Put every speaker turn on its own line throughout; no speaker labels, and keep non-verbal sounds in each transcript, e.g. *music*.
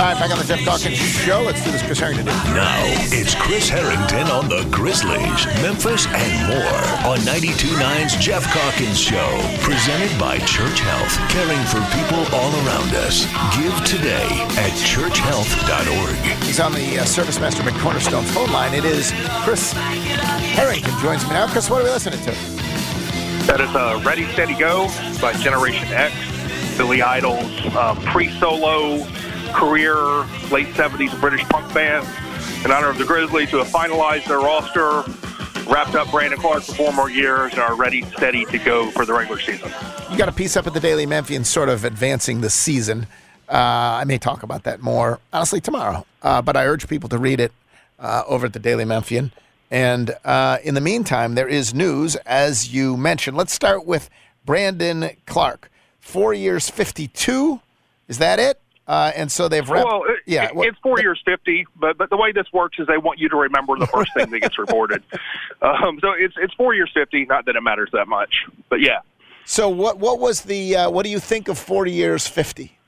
All right, back on the Jeff Calkins Show. Let's do this Chris Harrington.
Now it's Chris Harrington on the Grizzlies, Memphis, and more on 92.9's Jeff Calkins Show. Presented by Church Health, caring for people all around us. Give today at churchhealth.org.
He's on the uh, Service Master McCornerstone phone line. It is Chris Harrington joins me now. Chris, what are we listening to?
That is uh, Ready, Steady, Go by Generation X, Billy Idol's uh, pre-solo career, late 70s British punk band, in honor of the Grizzlies who have finalized their roster, wrapped up Brandon Clarke for four more years, and are ready, steady to go for the regular season.
You got a piece up at the Daily Memphian sort of advancing the season. Uh, I may talk about that more, honestly, tomorrow, uh, but I urge people to read it uh, over at the Daily Memphian. And uh, in the meantime, there is news, as you mentioned. Let's start with Brandon Clarke. Four years, 52. Is that it? Uh, and so they've wrapped.
Well, it,
yeah,
it- it's four years fifty, but but the way this works is they want you to remember the first thing that gets reported. *laughs* Um, so it's it's four years fifty. Not that it matters that much, but yeah,
So what? What was the? Uh, what do you think of forty years, fifty?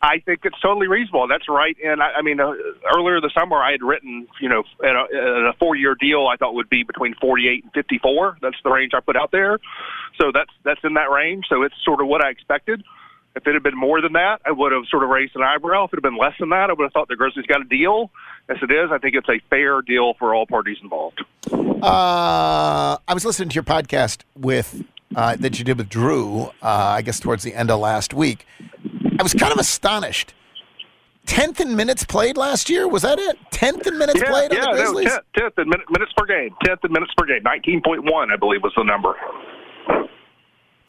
I think it's totally reasonable. That's right. And I, I mean, uh, earlier this summer, I had written, you know, at a, at a four-year deal, I thought would be between 48 and 54. That's the range I put out there. So that's that's in that range. So it's sort of what I expected. If it had been more than that, I would have sort of raised an eyebrow. If it had been less than that, I would have thought the Grizzlies got a deal. As it is, I think it's a fair deal for all parties involved.
Uh, I was listening to your podcast with uh, that you did with Drew. Uh, I guess towards the end of last week, I was kind of astonished. Tenth in minutes played last year. Was that it? Tenth in minutes
yeah,
played
yeah,
on the
no, tenth, tenth in min- minutes per game. Tenth in minutes per game. Nineteen point one, I believe, was the number.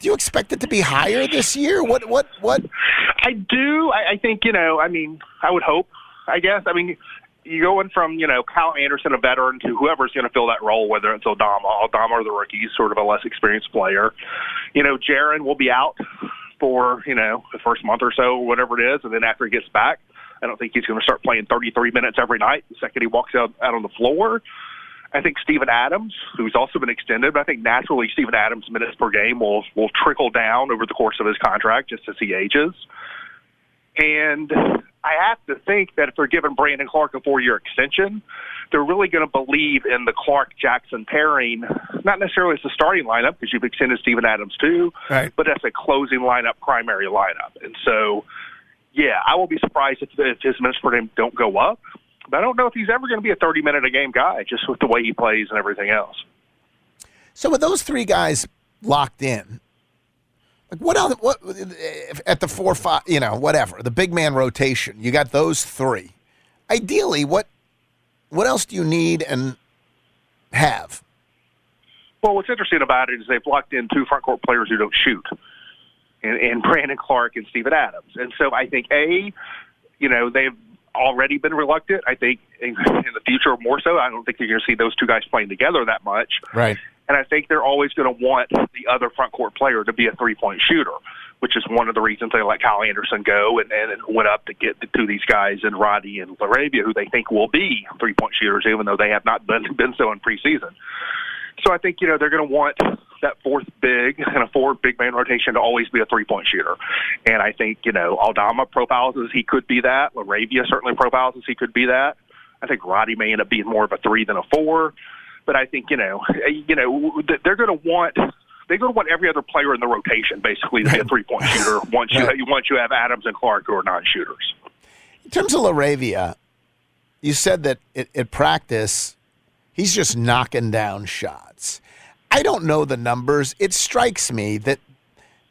Do you expect it to be higher this year? What? What? What?
I do. I, I think you know. I mean, I would hope. I guess. I mean, you're going from you know Kyle Anderson, a veteran, to whoever's going to fill that role, whether it's Aldama, Aldama or the rookie, sort of a less experienced player. You know, Jaren will be out for you know the first month or so, or whatever it is, and then after he gets back, I don't think he's going to start playing 33 minutes every night. The second he walks out out on the floor. I think Steven Adams, who's also been extended, but I think naturally Steven Adams' minutes per game will will trickle down over the course of his contract just as he ages. And I have to think that if they're giving Brandon Clarke a four-year extension, they're really going to believe in the Clarke Jackson pairing, not necessarily as the starting lineup because you've extended Steven Adams too,
Right.
but as a closing lineup, primary lineup. And so, yeah, I will be surprised if, if his minutes per game don't go up. But I don't know if he's ever going to be a 30 minute a game guy, just with the way he plays and everything else.
So with those three guys locked in, like what else? What at the four five? You know, whatever the big man rotation. You got those three. Ideally, what what else do you need and have?
Well, what's interesting about it is they've locked in two front court players who don't shoot, and, and Brandon Clarke and Steven Adams. And so I think a, you know, they've already been reluctant. I think in, *laughs* in the future more so. I don't think you're going to see those two guys playing together that much.
Right.
And I think they're always going to want the other front court player to be a three point shooter, which is one of the reasons they let Kyle Anderson go and, and went up to get the of these guys and Roddy and Laravia, who they think will be three point shooters, even though they have not been, *laughs* been so in preseason. So I think you know they're going to want that fourth big *laughs* and a four big man rotation to always be a three point shooter. And I think you know Aldama profiles as he could be that. Laravia certainly profiles as he could be that. I think Roddy may end up being more of a three than a four. But I think you know eh, you know they're going to want they're going to want every other player in the rotation basically to be a three point shooter *laughs* once you once you have Adams and Clarke who are non shooters.
In terms of Laravia, you said that at, at practice, he's just knocking down shots. I don't know the numbers. It strikes me that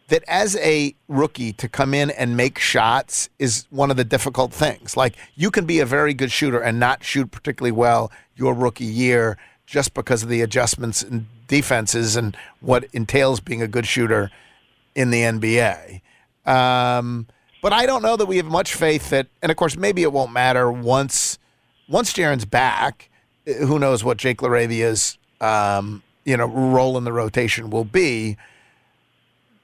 that as a rookie to come in and make shots is one of the difficult things. Like you can be a very good shooter and not shoot particularly well your rookie year just because of the adjustments and defenses and what entails being a good shooter in the NBA. Um, but I don't know that we have much faith that, and of course, maybe it won't matter once once Jaren's back. Who knows what Jake Laravia's um, you know role in the rotation will be?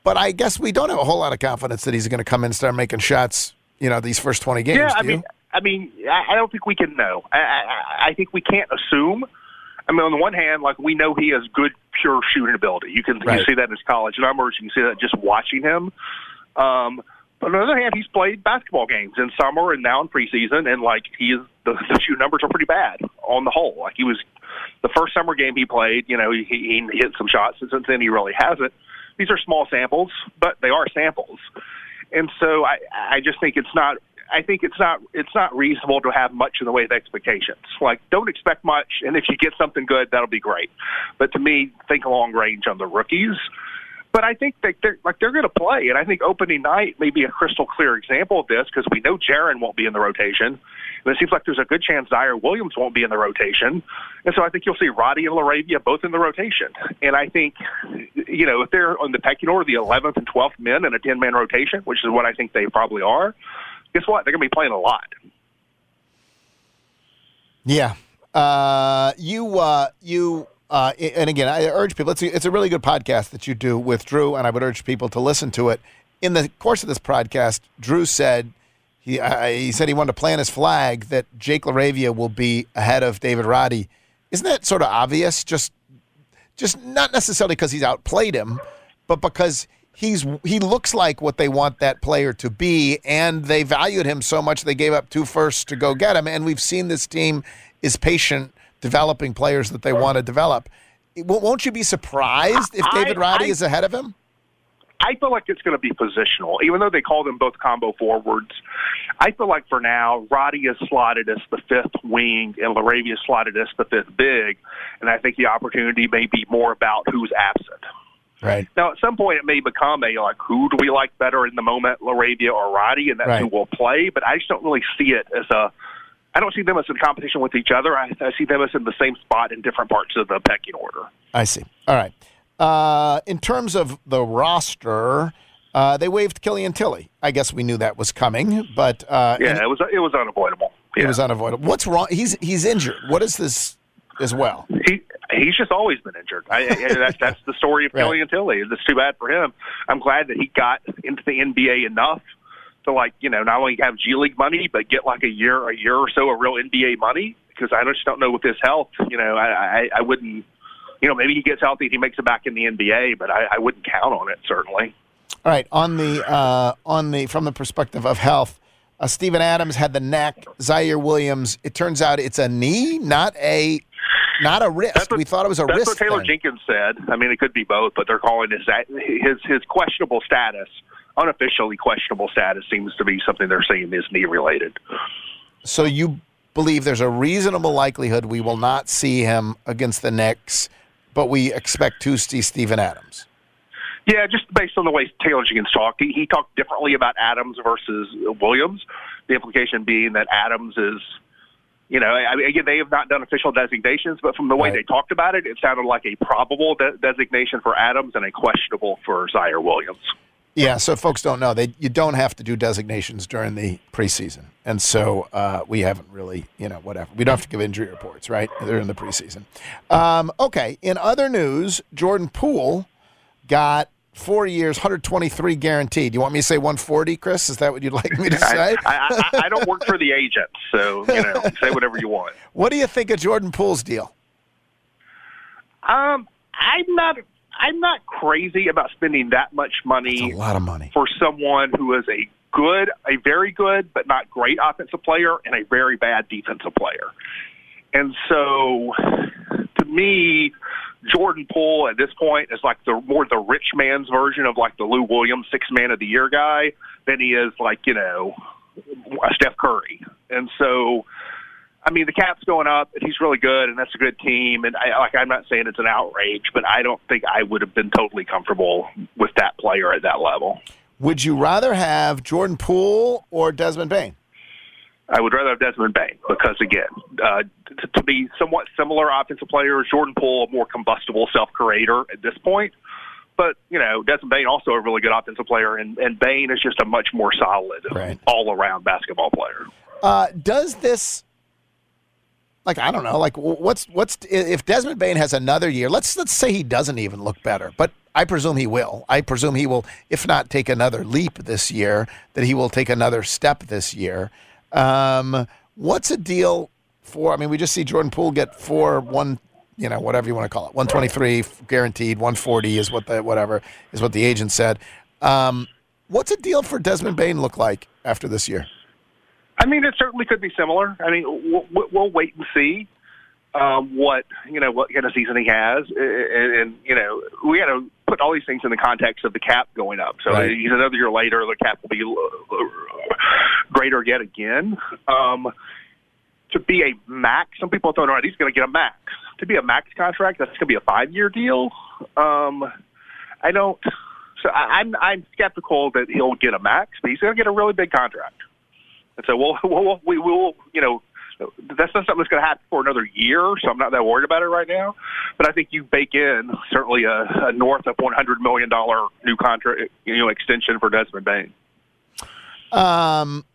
But I guess we don't have a whole lot of confidence that he's going to come in and start making shots. You know, these first twenty games.
Yeah, I mean? I mean, I don't think we can know. I, I, I think we can't assume. I mean, on the one hand, like we know he has good pure shooting ability. You can
Right.
you see that in his college numbers. You can see that just watching him. Um, but on the other hand, he's played basketball games in summer and now in preseason, and like he is the, the shooting numbers are pretty bad on the whole. Like he was the first summer game he played. You know, he, he hit some shots, and since then he really hasn't. These are small samples, but they are samples, and so I I just think it's not. I think it's not it's not reasonable to have much in the way of expectations. Like, don't expect much, and if you get something good, that'll be great. But to me, think long range on the rookies. But I think that they're like they're going to play, and I think opening night may be a crystal clear example of this because we know Jaren won't be in the rotation, and it seems like there's a good chance Ziaire Williams won't be in the rotation, and so I think you'll see Roddy and Laravia both in the rotation. And I think, you know, if they're on the pecking order, the 11th and 12th men in a 10 man rotation, which is what I think they probably are, guess what? They're going to be playing a lot.
Yeah. Uh, you, uh, you, uh, and again, I urge people, it's a, it's a really good podcast that you do with Drew, and I would urge people to listen to it. In the course of this podcast, Drew said, he, uh, he said he wanted to plant his flag that Jake LaRavia will be ahead of David Roddy. Isn't that sort of obvious? Just, just not necessarily because he's outplayed him, but because he's he looks like what they want that player to be, and they valued him so much they gave up two firsts to go get him. And we've seen this team is patient developing players that they want to develop. Won't you be surprised if
I-
David Roddy
I-
is ahead of him?
I feel like it's going to be positional, even though they call them both combo forwards. I feel like for now, Roddy is slotted as the fifth wing, and Laravia is slotted as the fifth big. And I think the opportunity may be more about who's absent.
Right.
Now, at some point, it may become a like, who do we like better in the moment, Laravia or Roddy, and that's
Right.
who will play. But I just don't really see it as a. I don't see them as in competition with each other. I, I see them as in the same spot in different parts of the pecking order.
I see. All right. Uh, in terms of the roster, uh, they waived Killian Tillie. I guess we knew that was coming, but uh,
Yeah, it was it was unavoidable.
it was unavoidable. What's wrong? He's he's injured. What is this as well?
He he's just always been injured. I, I, that's *laughs* that's the story of
Right.
Killian Tillie. It's too bad for him. I'm glad that he got into the NBA enough to like you know not only have G League money but get like a year a year or so of real NBA money because I just don't know with his health. You know I I, I wouldn't. You know, maybe he gets healthy and he makes it back in the NBA, but I, I wouldn't count on it certainly.
All right, on the uh, on the from the perspective of health, uh, Steven Adams had the neck. Ziaire Williams. It turns out it's a knee, not a not a wrist.
What-
we thought it was a
That's
wrist.
That's what Taylor
thing.
Jenkins said. I mean, it could be both, but they're calling his his his questionable status, unofficially questionable status, seems to be something they're saying is knee related.
So you believe there's a reasonable likelihood we will not see him against the Knicks, but we expect to see Steven Adams.
Yeah, just based on the way Taylor Jenkins talked, he, he talked differently about Adams versus Williams. The implication being that Adams is, you know, I mean, again, they have not done official designations, but from the way
Right.
they talked about it, it sounded like a probable de- designation for Adams and a questionable for Ziaire Williams.
Yeah, so folks don't know they you don't have to do designations during the preseason, and so uh, we haven't really, you know, whatever. We don't have to give injury reports, right? They're in the preseason. Um, okay. In other news, Jordan Poole got four years, 123 guaranteed. You want me to say 140, Chris? Is that what you'd like me to *laughs* say?
I, I, I, I don't work for the agent, so you know, *laughs* say whatever you want.
what do you think of Jordan Poole's deal?
Um, I'm not. I'm not crazy about spending that much money
It's a lot of money.
for someone who is a good, a very good, but not great offensive player and a very bad defensive player. And so, to me, Jordan Poole at this point is like the more the rich man's version of like the Lou Williams six man of the year guy than he is like you know a Steph Curry. And so, I mean, the cap's going up, and he's really good, and that's a good team. And I, like, I'm not saying it's an outrage, but I don't think I would have been totally comfortable with that player at that level.
Would you rather have Jordan Poole or Desmond Bane?
I would rather have Desmond Bane because, again, uh, to, to be somewhat similar offensive players, Jordan Poole a more combustible self-creator at this point. But you know, Desmond Bane also a really good offensive player, and, and Bane is just a much more solid
Right.
all-around basketball player.
Uh, does this, like, I don't know, like, what's what's if Desmond Bane has another year? Let's let's say he doesn't even look better, but I presume he will. I presume he will, if not take another leap this year, that he will take another step this year. Um, what's a deal for? I mean, we just see Jordan Poole get four one. You know, whatever you want to call it, one twenty three guaranteed, one forty is what the whatever is what the agent said. Um, what's a deal for Desmond Bane look like after this year?
I mean, it certainly could be similar. I mean, we'll, we'll wait and see um, what you know what kind of season he has, and, and you know we got to put all these things in the context of the cap going up. So
Right.
he's another year later, the cap will be uh, greater yet again. Um, to be a max, some people are throwing around he's going to get a max. To be a max contract, that's going to be a five-year deal. Um, I don't. So I, I'm I'm skeptical that he'll get a max, but he's going to get a really big contract. And so *laughs* we'll, we'll we will, you know, that's not something that's going to happen for another year, so I'm not that worried about it right now. But I think you bake in certainly a, a north of 100 million dollar new contract, you know, extension for Desmond Bane.
Um,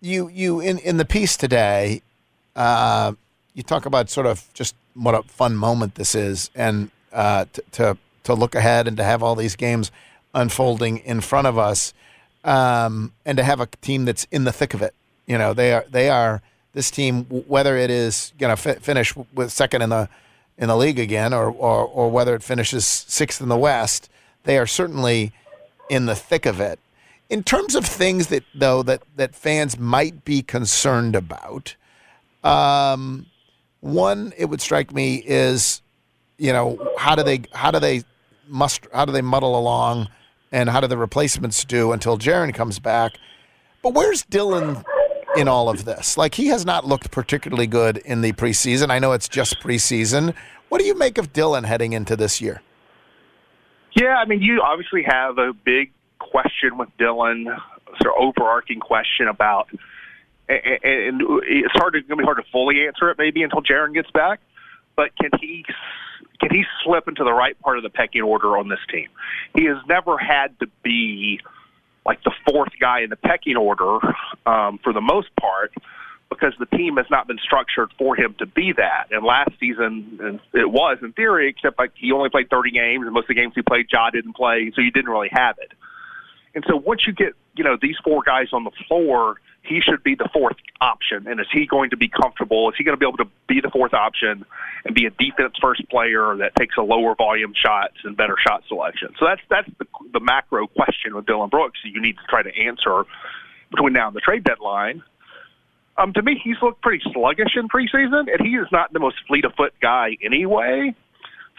you you in in the piece today, uh, you talk about sort of just what a fun moment this is, and uh, t- to to look ahead and to have all these games unfolding in front of us, um, and to have a team that's in the thick of it. You know, they are they are this team, whether it is going to fi- finish with second in the in the league again, or, or or whether it finishes sixth in the West, they are certainly in the thick of it. In terms of things that though that that fans might be concerned about, um, one it would strike me is, you know, how do they how do they must how do they muddle along, and how do the replacements do until Jaren comes back? But where's Dillon in all of this? Like he has not looked particularly good in the preseason. I know it's just preseason. What do you make of Dillon heading into this year?
Yeah, I mean, you obviously have a big question with Dillon, sort of overarching question about, and, it's hard to going to be hard to fully answer it maybe until Jaren gets back. But can he can he slip into the right part of the pecking order on this team? He has never had to be like the fourth guy in the pecking order um, for the most part because the team has not been structured for him to be that. And last season, it was in theory, except like he only played 30 games, and most of the games he played, Ja didn't play, so you didn't really have it. And so once you get, you know, these four guys on the floor, he should be the fourth option. And is he going to be comfortable? Is he going to be able to be the fourth option and be a defense first player that takes a lower volume shots and better shot selection? So that's that's the, the macro question with Dillon Brooks that you need to try to answer between now and the trade deadline. Um, to me, he's looked pretty sluggish in preseason, and he is not the most fleet of foot guy anyway.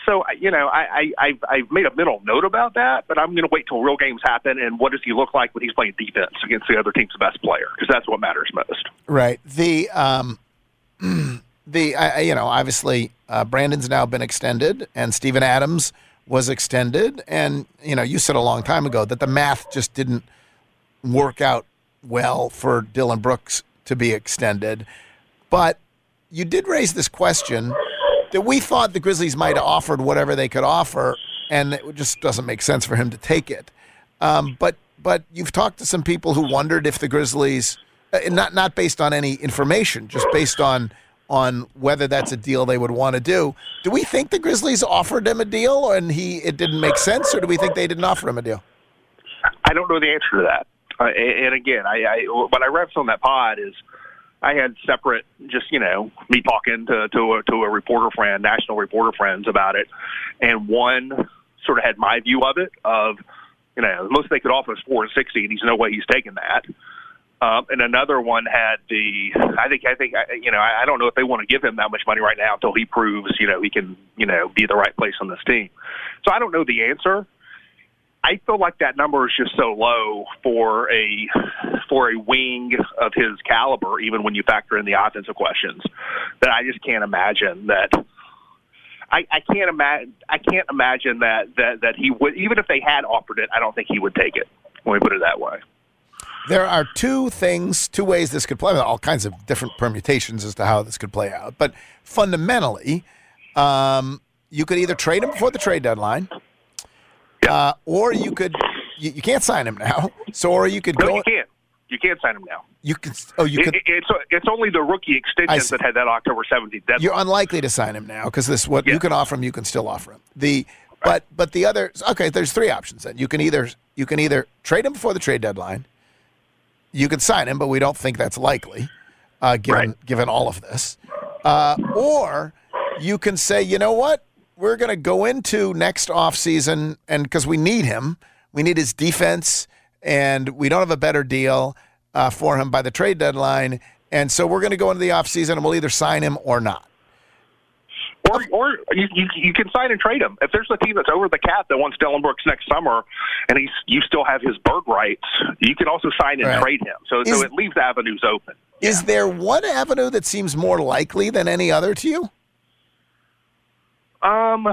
So you know, I, I I've, I've made a mental note about that, but I'm going to wait till real games happen and what does he look like when he's playing defense against the other team's best player because that's what matters most.
Right. The um, *clears throat* the I, you know obviously uh, Brandon's now been extended and Steven Adams was extended, and you know you said a long time ago that the math just didn't work out well for Dillon Brooks to be extended, but you did raise this question that we thought the Grizzlies might have offered whatever they could offer, and it just doesn't make sense for him to take it. Um, but but you've talked to some people who wondered if the Grizzlies, uh, not not based on any information, just based on on whether that's a deal they would want to do. Do we think the Grizzlies offered him a deal and he it didn't make sense, or do we think they didn't offer him a deal?
I don't know the answer to that. Uh, and and again, I, I what I referenced on that pod is I had separate, just you know, me talking to to a, to a reporter friend, national reporter friends about it, and one sort of had my view of it of, you know, most they could offer is four and sixty, and he's no way he's taking that. Um, and another one had the, I think, I think, you know, I I don't know if they want to give him that much money right now until he proves, you know, he can, you know, be the right place on this team. So I don't know the answer. I feel like that number is just so low for a for a wing of his caliber, even when you factor in the offensive questions, that I just can't imagine that. I, I can't imagine. I can't imagine that, that that he would, even if they had offered it. I don't think he would take it. Let me put it that way.
There are two things, two ways this could play. All kinds of different permutations as to how this could play out. But fundamentally, um, you could either trade him before the trade deadline, uh, or you could. You, you, can't sign him now. So, or you could
no,
go.
you can't. You can't sign him now.
You can. Oh, you could.
It, it's it's only the rookie extensions that had that October seventeenth deadline.
You're unlikely to sign him now because this what you can offer him. You can still offer him the. But but the other okay. There's three options then. You can either you can either trade him before the trade deadline. You can sign him, but we don't think that's likely, uh, given
Right.
given all of this. Uh, or you can say, you know what, we're going to go into next offseason, and because we need him, we need his defense, and we don't have a better deal uh, for him by the trade deadline, and so we're going to go into the offseason, and we'll either sign him or not.
Or, or you, you you can sign and trade him. If there's a team that's over the cap that wants Dillon Brooks next summer, and he's you still have his bird rights, you can also sign and
Right.
trade him. So
Is-
so it leaves avenues open.
Is there one avenue that seems more likely than any other to you?
Um,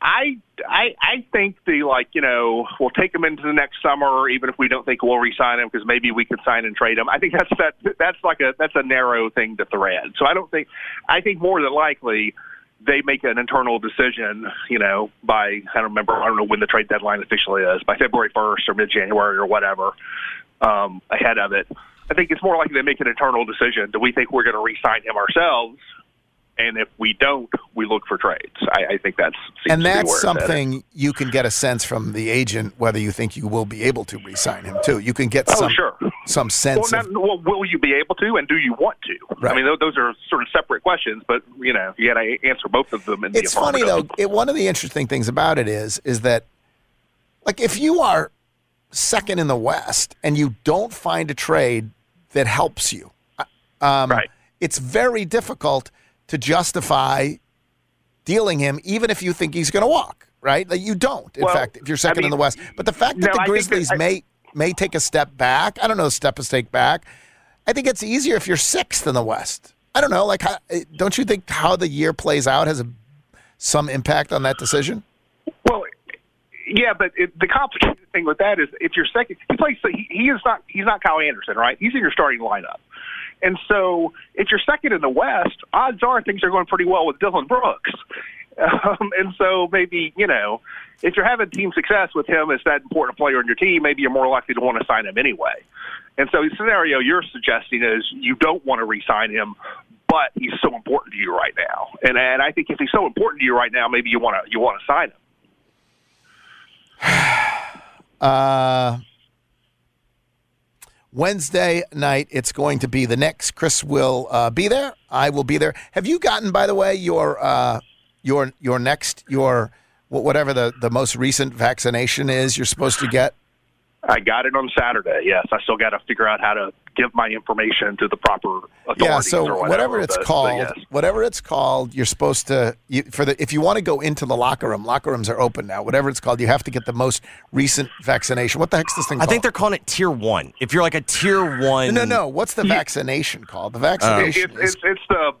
I I I think the like you know we'll take him into the next summer, even if we don't think we'll re-sign him because maybe we could sign and trade him. I think that's that that's like a that's a narrow thing to thread. So I don't think I think more than likely they make an internal decision. You know, by I don't remember I don't know when the trade deadline officially is by February first or mid January or whatever. Um, ahead of it, I think it's more likely they make an internal decision. Do we think we're going to re-sign him ourselves? And if we don't, we look for trades. I, I think that's
and that's
it's
something you can get a sense from the agent whether you think you will be able to re-sign him too. You can get
Oh,
some
sure.
some
Well,
sense
not, well, will you be able to, and do you want to?
Right.
I mean, tho- those are sort of separate questions, but you know, you got to answer both of them. In the
It's funny though. It, one of the interesting things about it is, is that, like, if you are second in the West and you don't find a trade that helps you, uh, um,
Right.
it's very difficult to justify dealing him, even if you think he's going to walk. Right? Like, you don't. In
Well,
fact, if you're second
I
in the West, but the fact that
no,
the
think that-
Grizzlies
I-
may may take a step back. I don't know, step a step back. I think it's easier if you're sixth in the West. I don't know. Like, how, eh, don't you think how the year plays out has a some impact on that decision?
Well, yeah, but it, the complicated thing with that is if you're second, he plays. He, he is not. He's not Kyle Anderson, right? He's in your starting lineup, and so if you're second in the West, odds are things are going pretty well with Dillon Brooks. *laughs* Um, and so maybe you know, if you're having team success with him as that important player in your team, maybe you're more likely to want to sign him anyway. And so the scenario you're suggesting is you don't want to re-sign him, but he's so important to you right now. And and I think if he's so important to you right now, maybe you want to you want to sign him. *sighs*
Uh, Wednesday night, it's going to be the Knicks. Chris will uh, be there. I will be there. Have you gotten, by the way, your uh, your your next your whatever the the most recent vaccination is you're supposed to get?
I got it on Saturday. Yes, I still got to figure out how to give my information to the proper authorities.
Yeah, so
or whatever,
whatever it's
but- but
called,
yes.
whatever it's called, you're supposed to you, for the if you want to go into the locker room, locker rooms are open now. Whatever it's called, you have to get the most recent vaccination. What the heck's this thing
I
called?
think they're calling it tier one. If you're like a tier one,
no, no. no. What's the vaccination called? The
It-
vaccination
it's,
is
it's it's the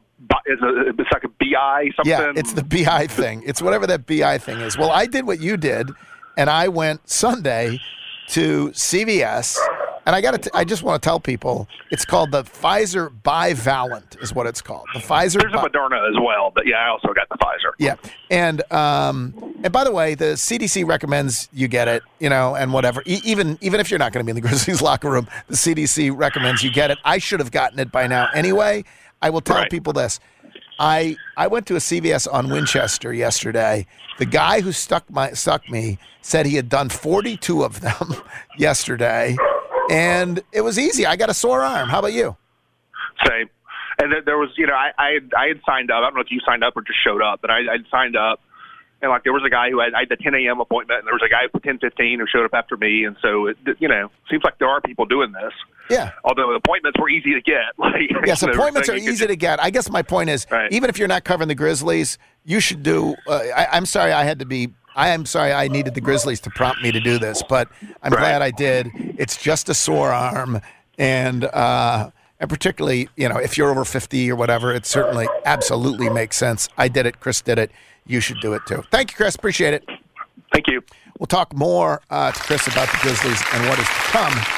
it's, a, it's like a bi something.
Yeah, it's the BI thing. It's whatever that BI thing is. Well, I did what you did, and I went Sunday to CVS, and I got to. I just want to tell people it's called the Pfizer bivalent, is what it's called. The Pfizer.
There's a Moderna as well, but yeah, I also got the Pfizer.
yeah, and um, and by the way, the CDC recommends you get it, you know, and whatever. E- even even if you're not going to be in the *laughs* Grizzlies locker room, the CDC recommends you get it. I should have gotten it by now anyway. I will tell
Right.
people this. I I went to a CVS on Winchester yesterday. The guy who stuck my stuck me said he had done 42 of them *laughs* yesterday, and it was easy. I got a sore arm. How about you?
Same. And then there was, you know, I, I had I had signed up. I don't know if you signed up or just showed up, but I I'd signed up, and like there was a guy who had I had the 10 a.m. appointment, and there was a guy at 10:15 who showed up after me, and so it, you know, seems like there are people doing this.
Yeah.
Although appointments were easy to get. *laughs* Like
Yes, appointments are easy to get. I guess my point is,
Right.
even if you're not covering the Grizzlies, you should do. Uh, I, I'm sorry, I had to be. I am sorry, I needed the Grizzlies to prompt me to do this, but I'm
Right.
glad I did. It's just a sore arm, and uh, and particularly you know if you're over 50 or whatever, it certainly absolutely makes sense. I did it. Chris did it. You should do it too. Thank you, Chris. Appreciate it.
Thank you.
We'll talk more uh, to Chris about the Grizzlies and what is to come.